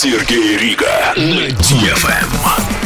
Сергей Рига на DFM.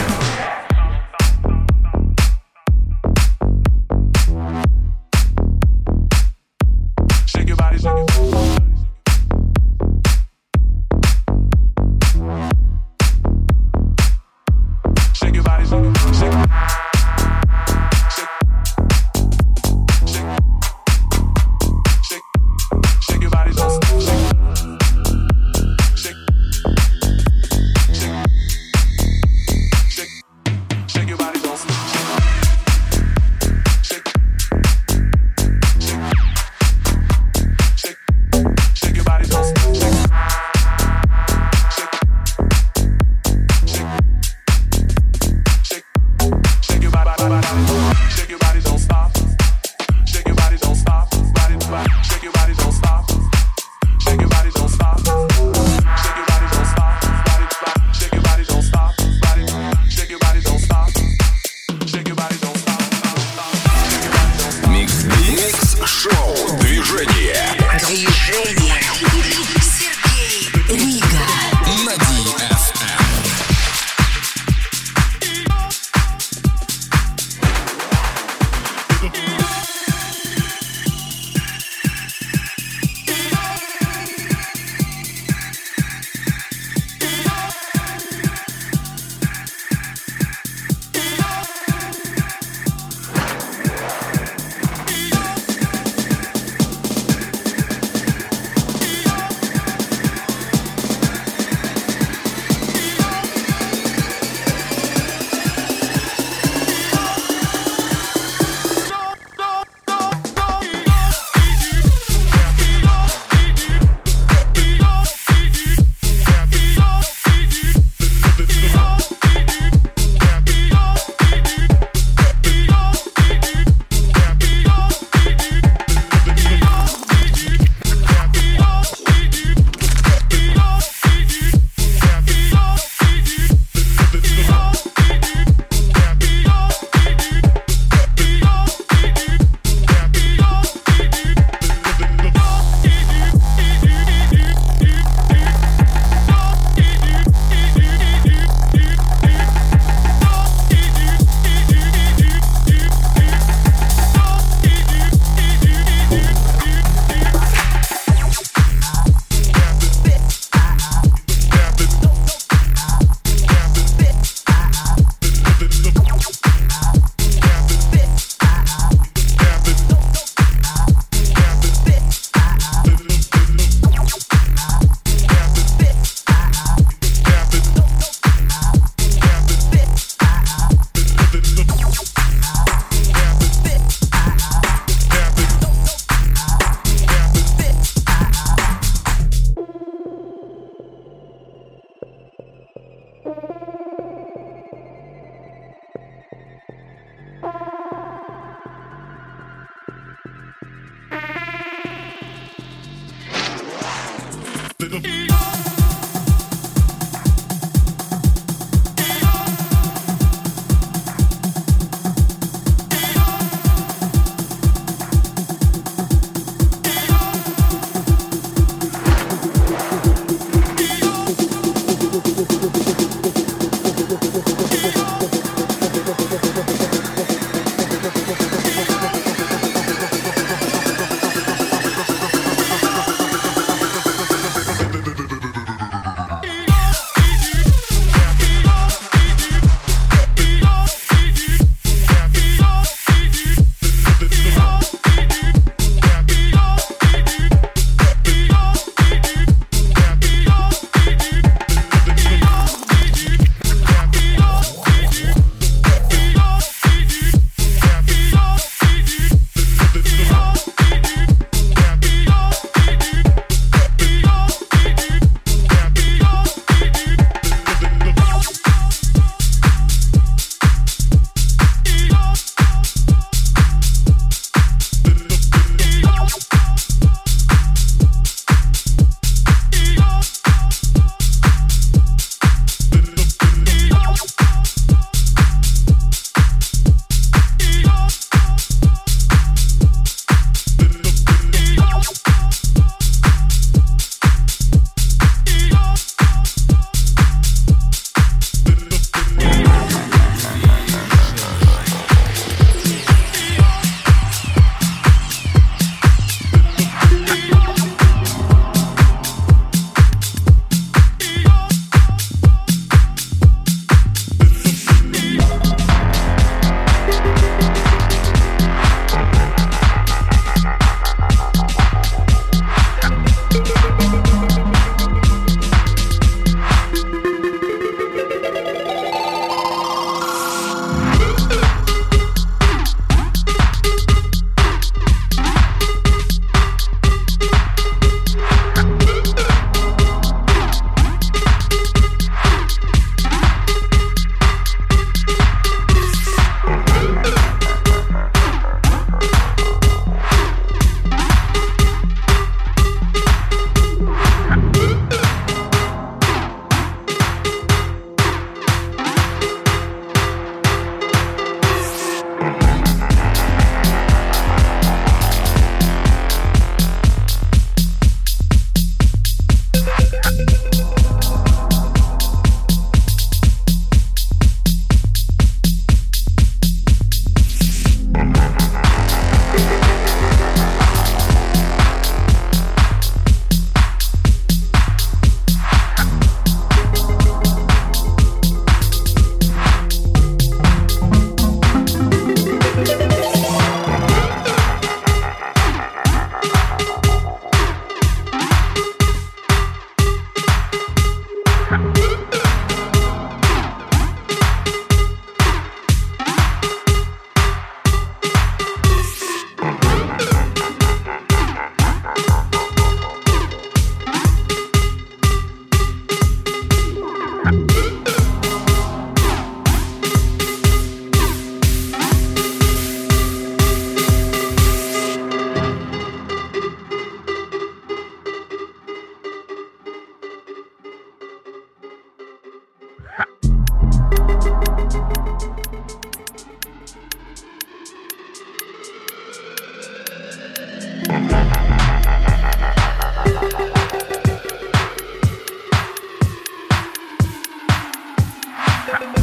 Crap.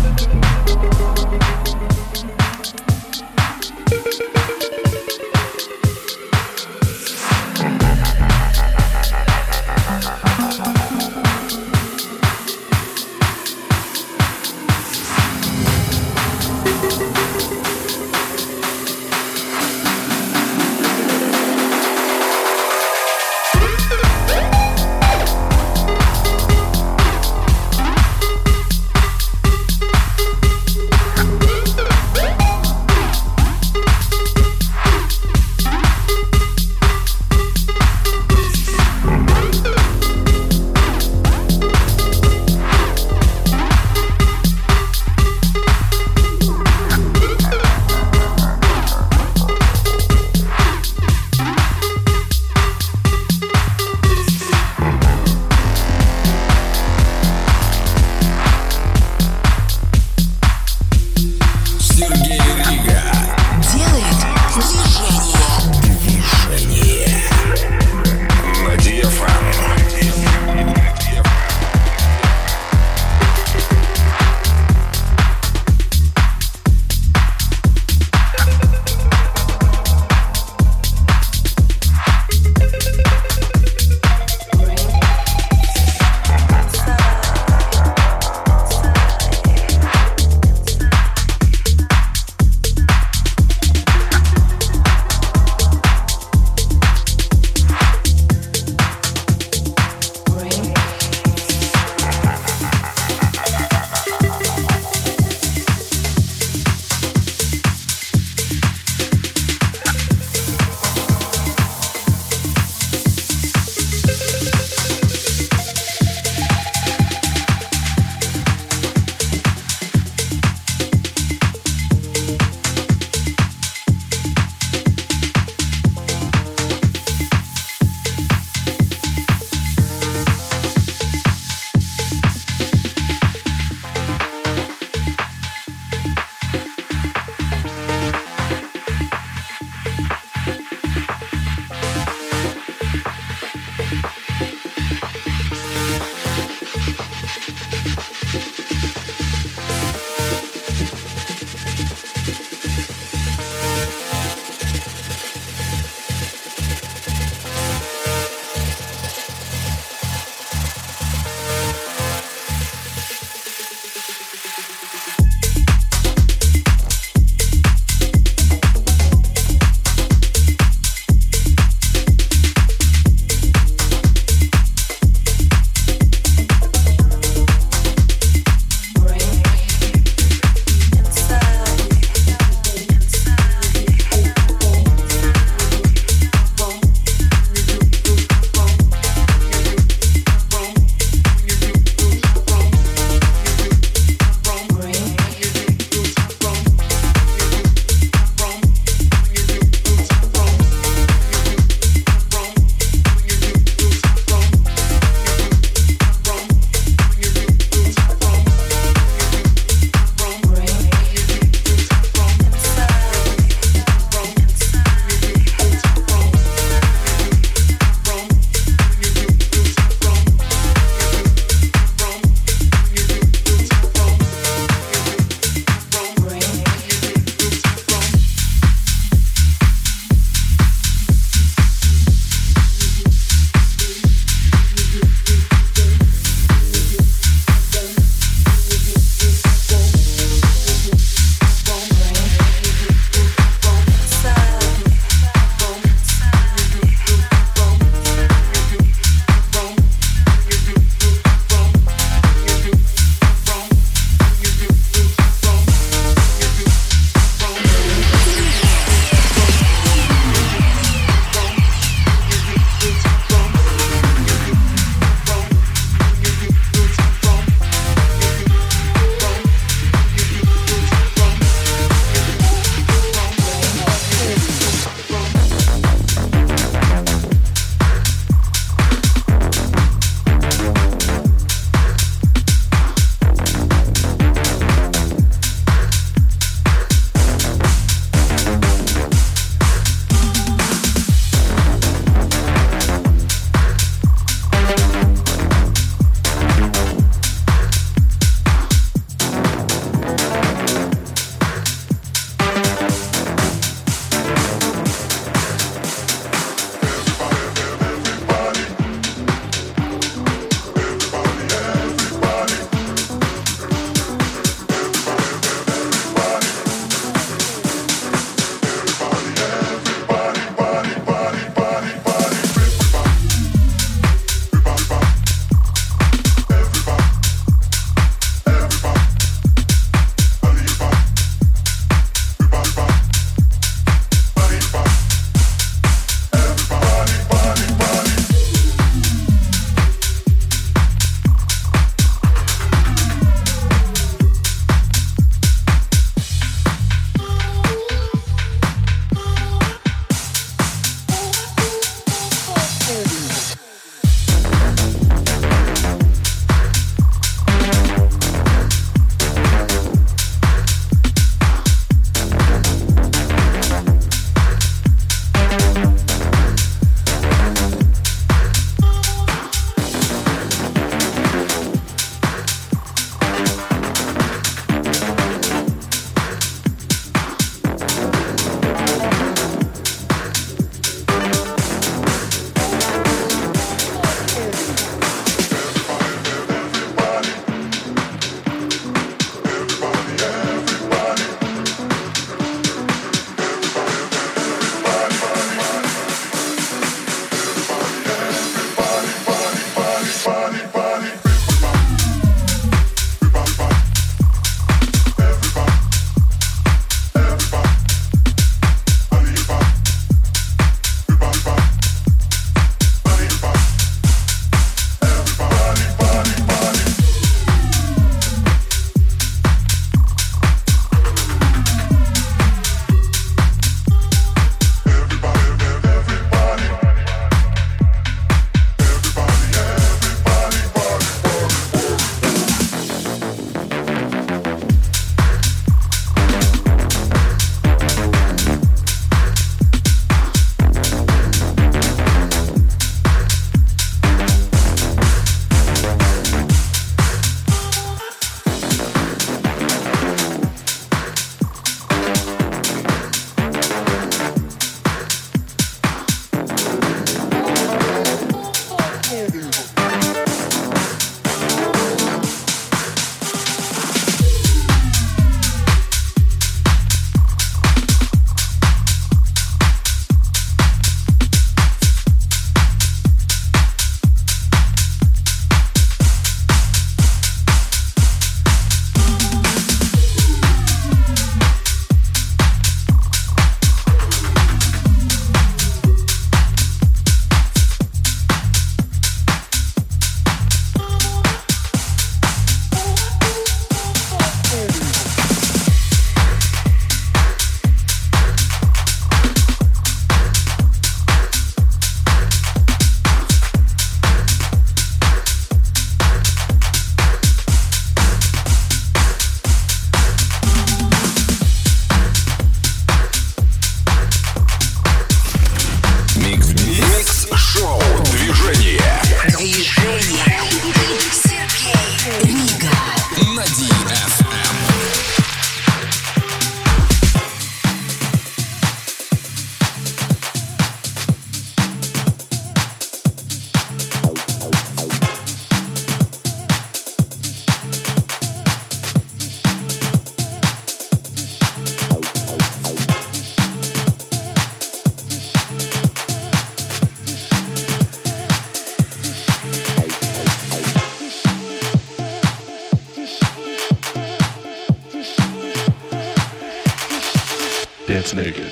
Snake.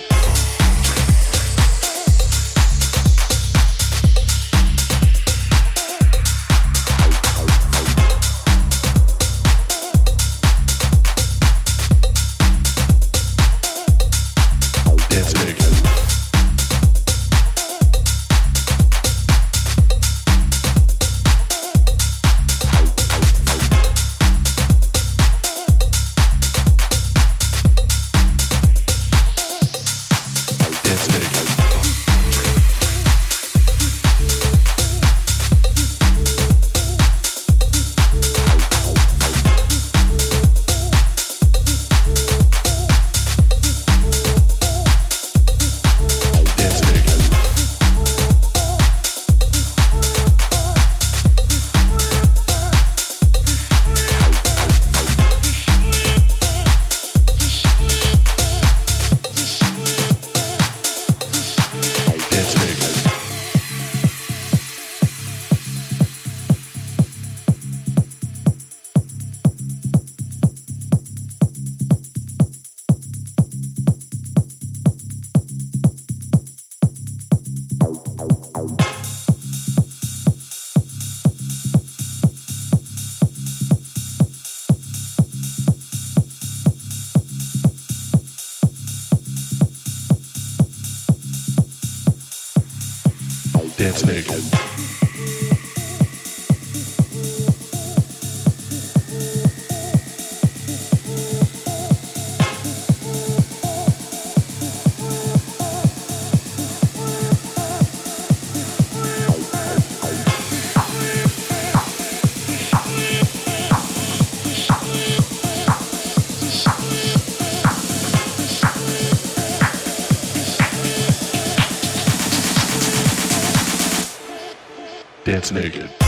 naked.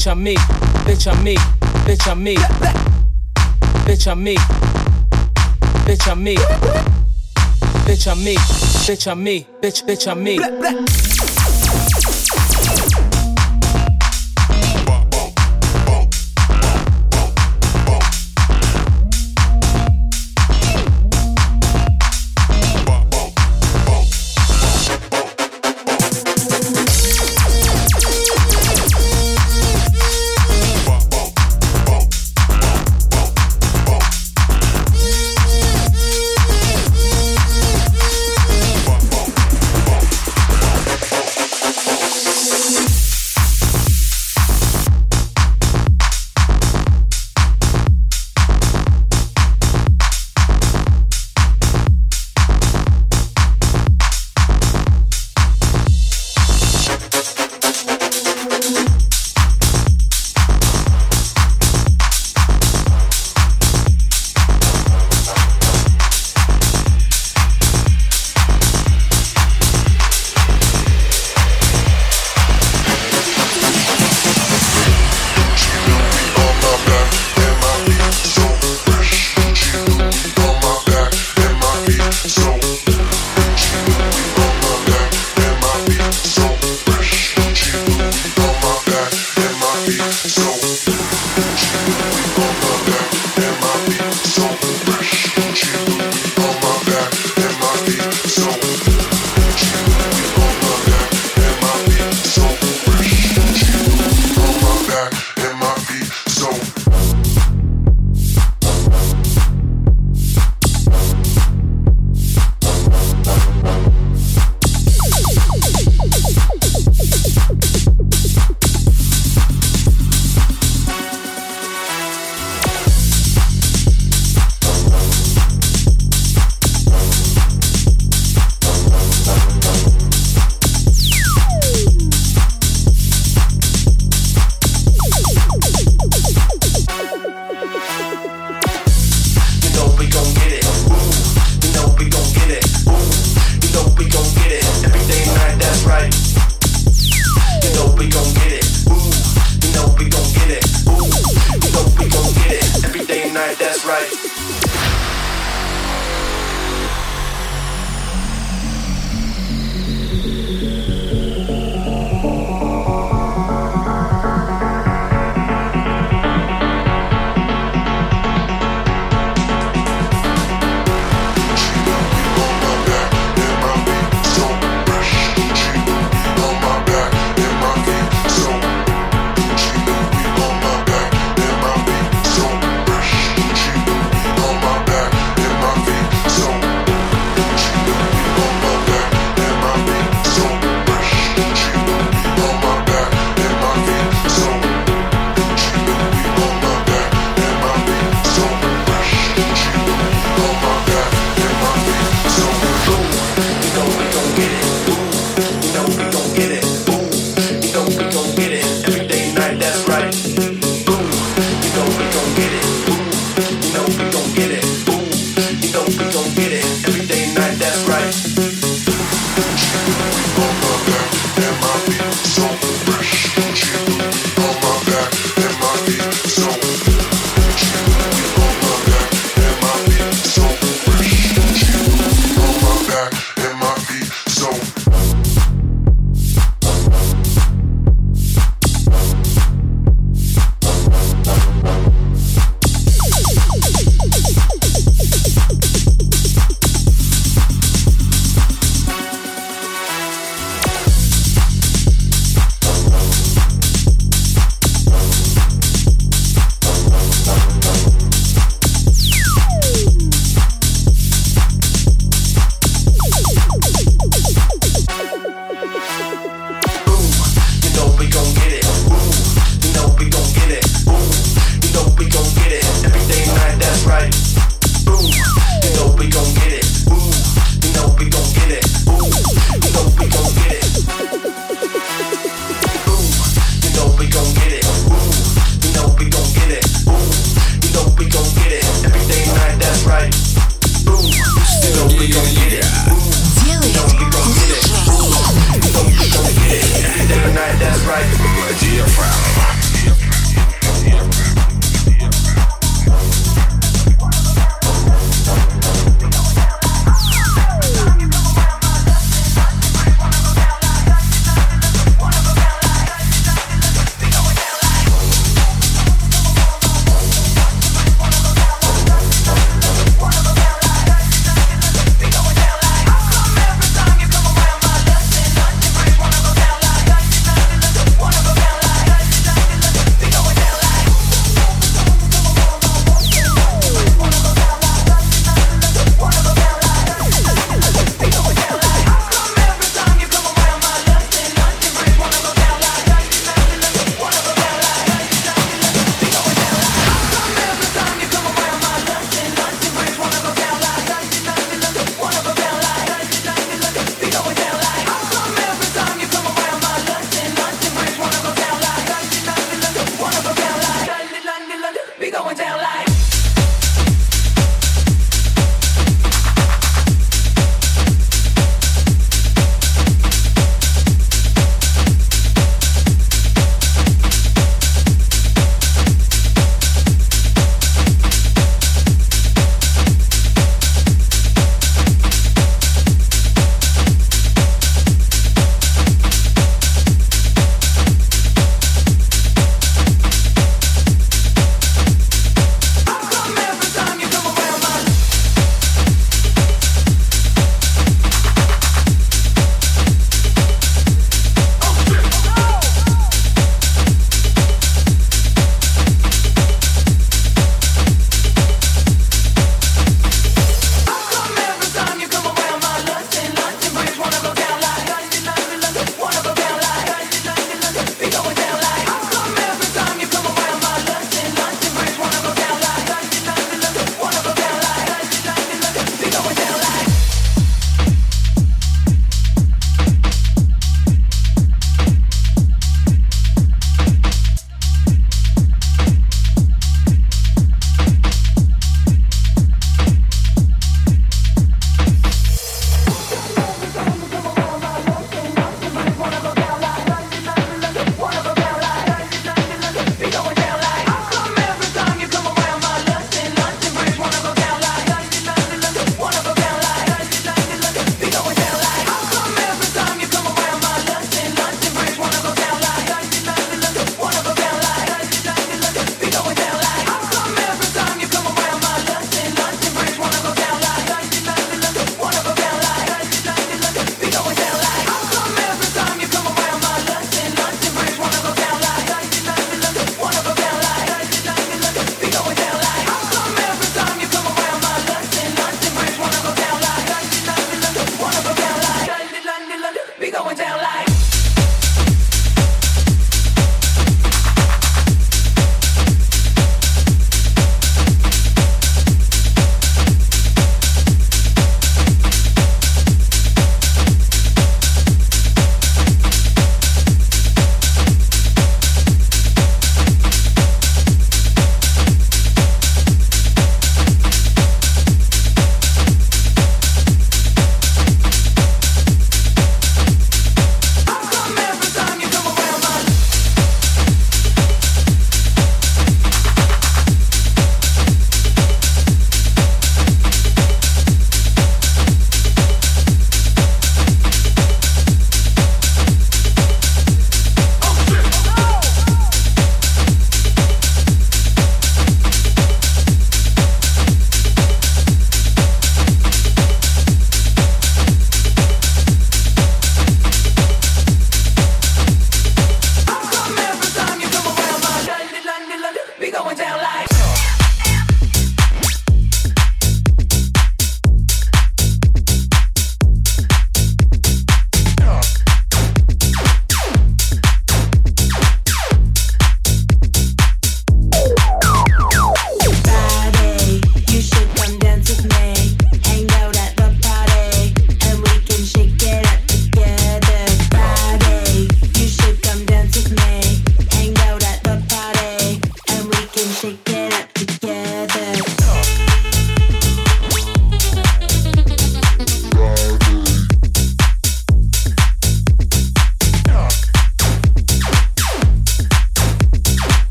bitch I'm me, bitch I'm me, bitch I'm me, bitch I'm me, bitch I'm me, bitch I'm me, bitch I'm me, bitch bitch I'm me.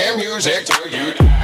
Music, white boy.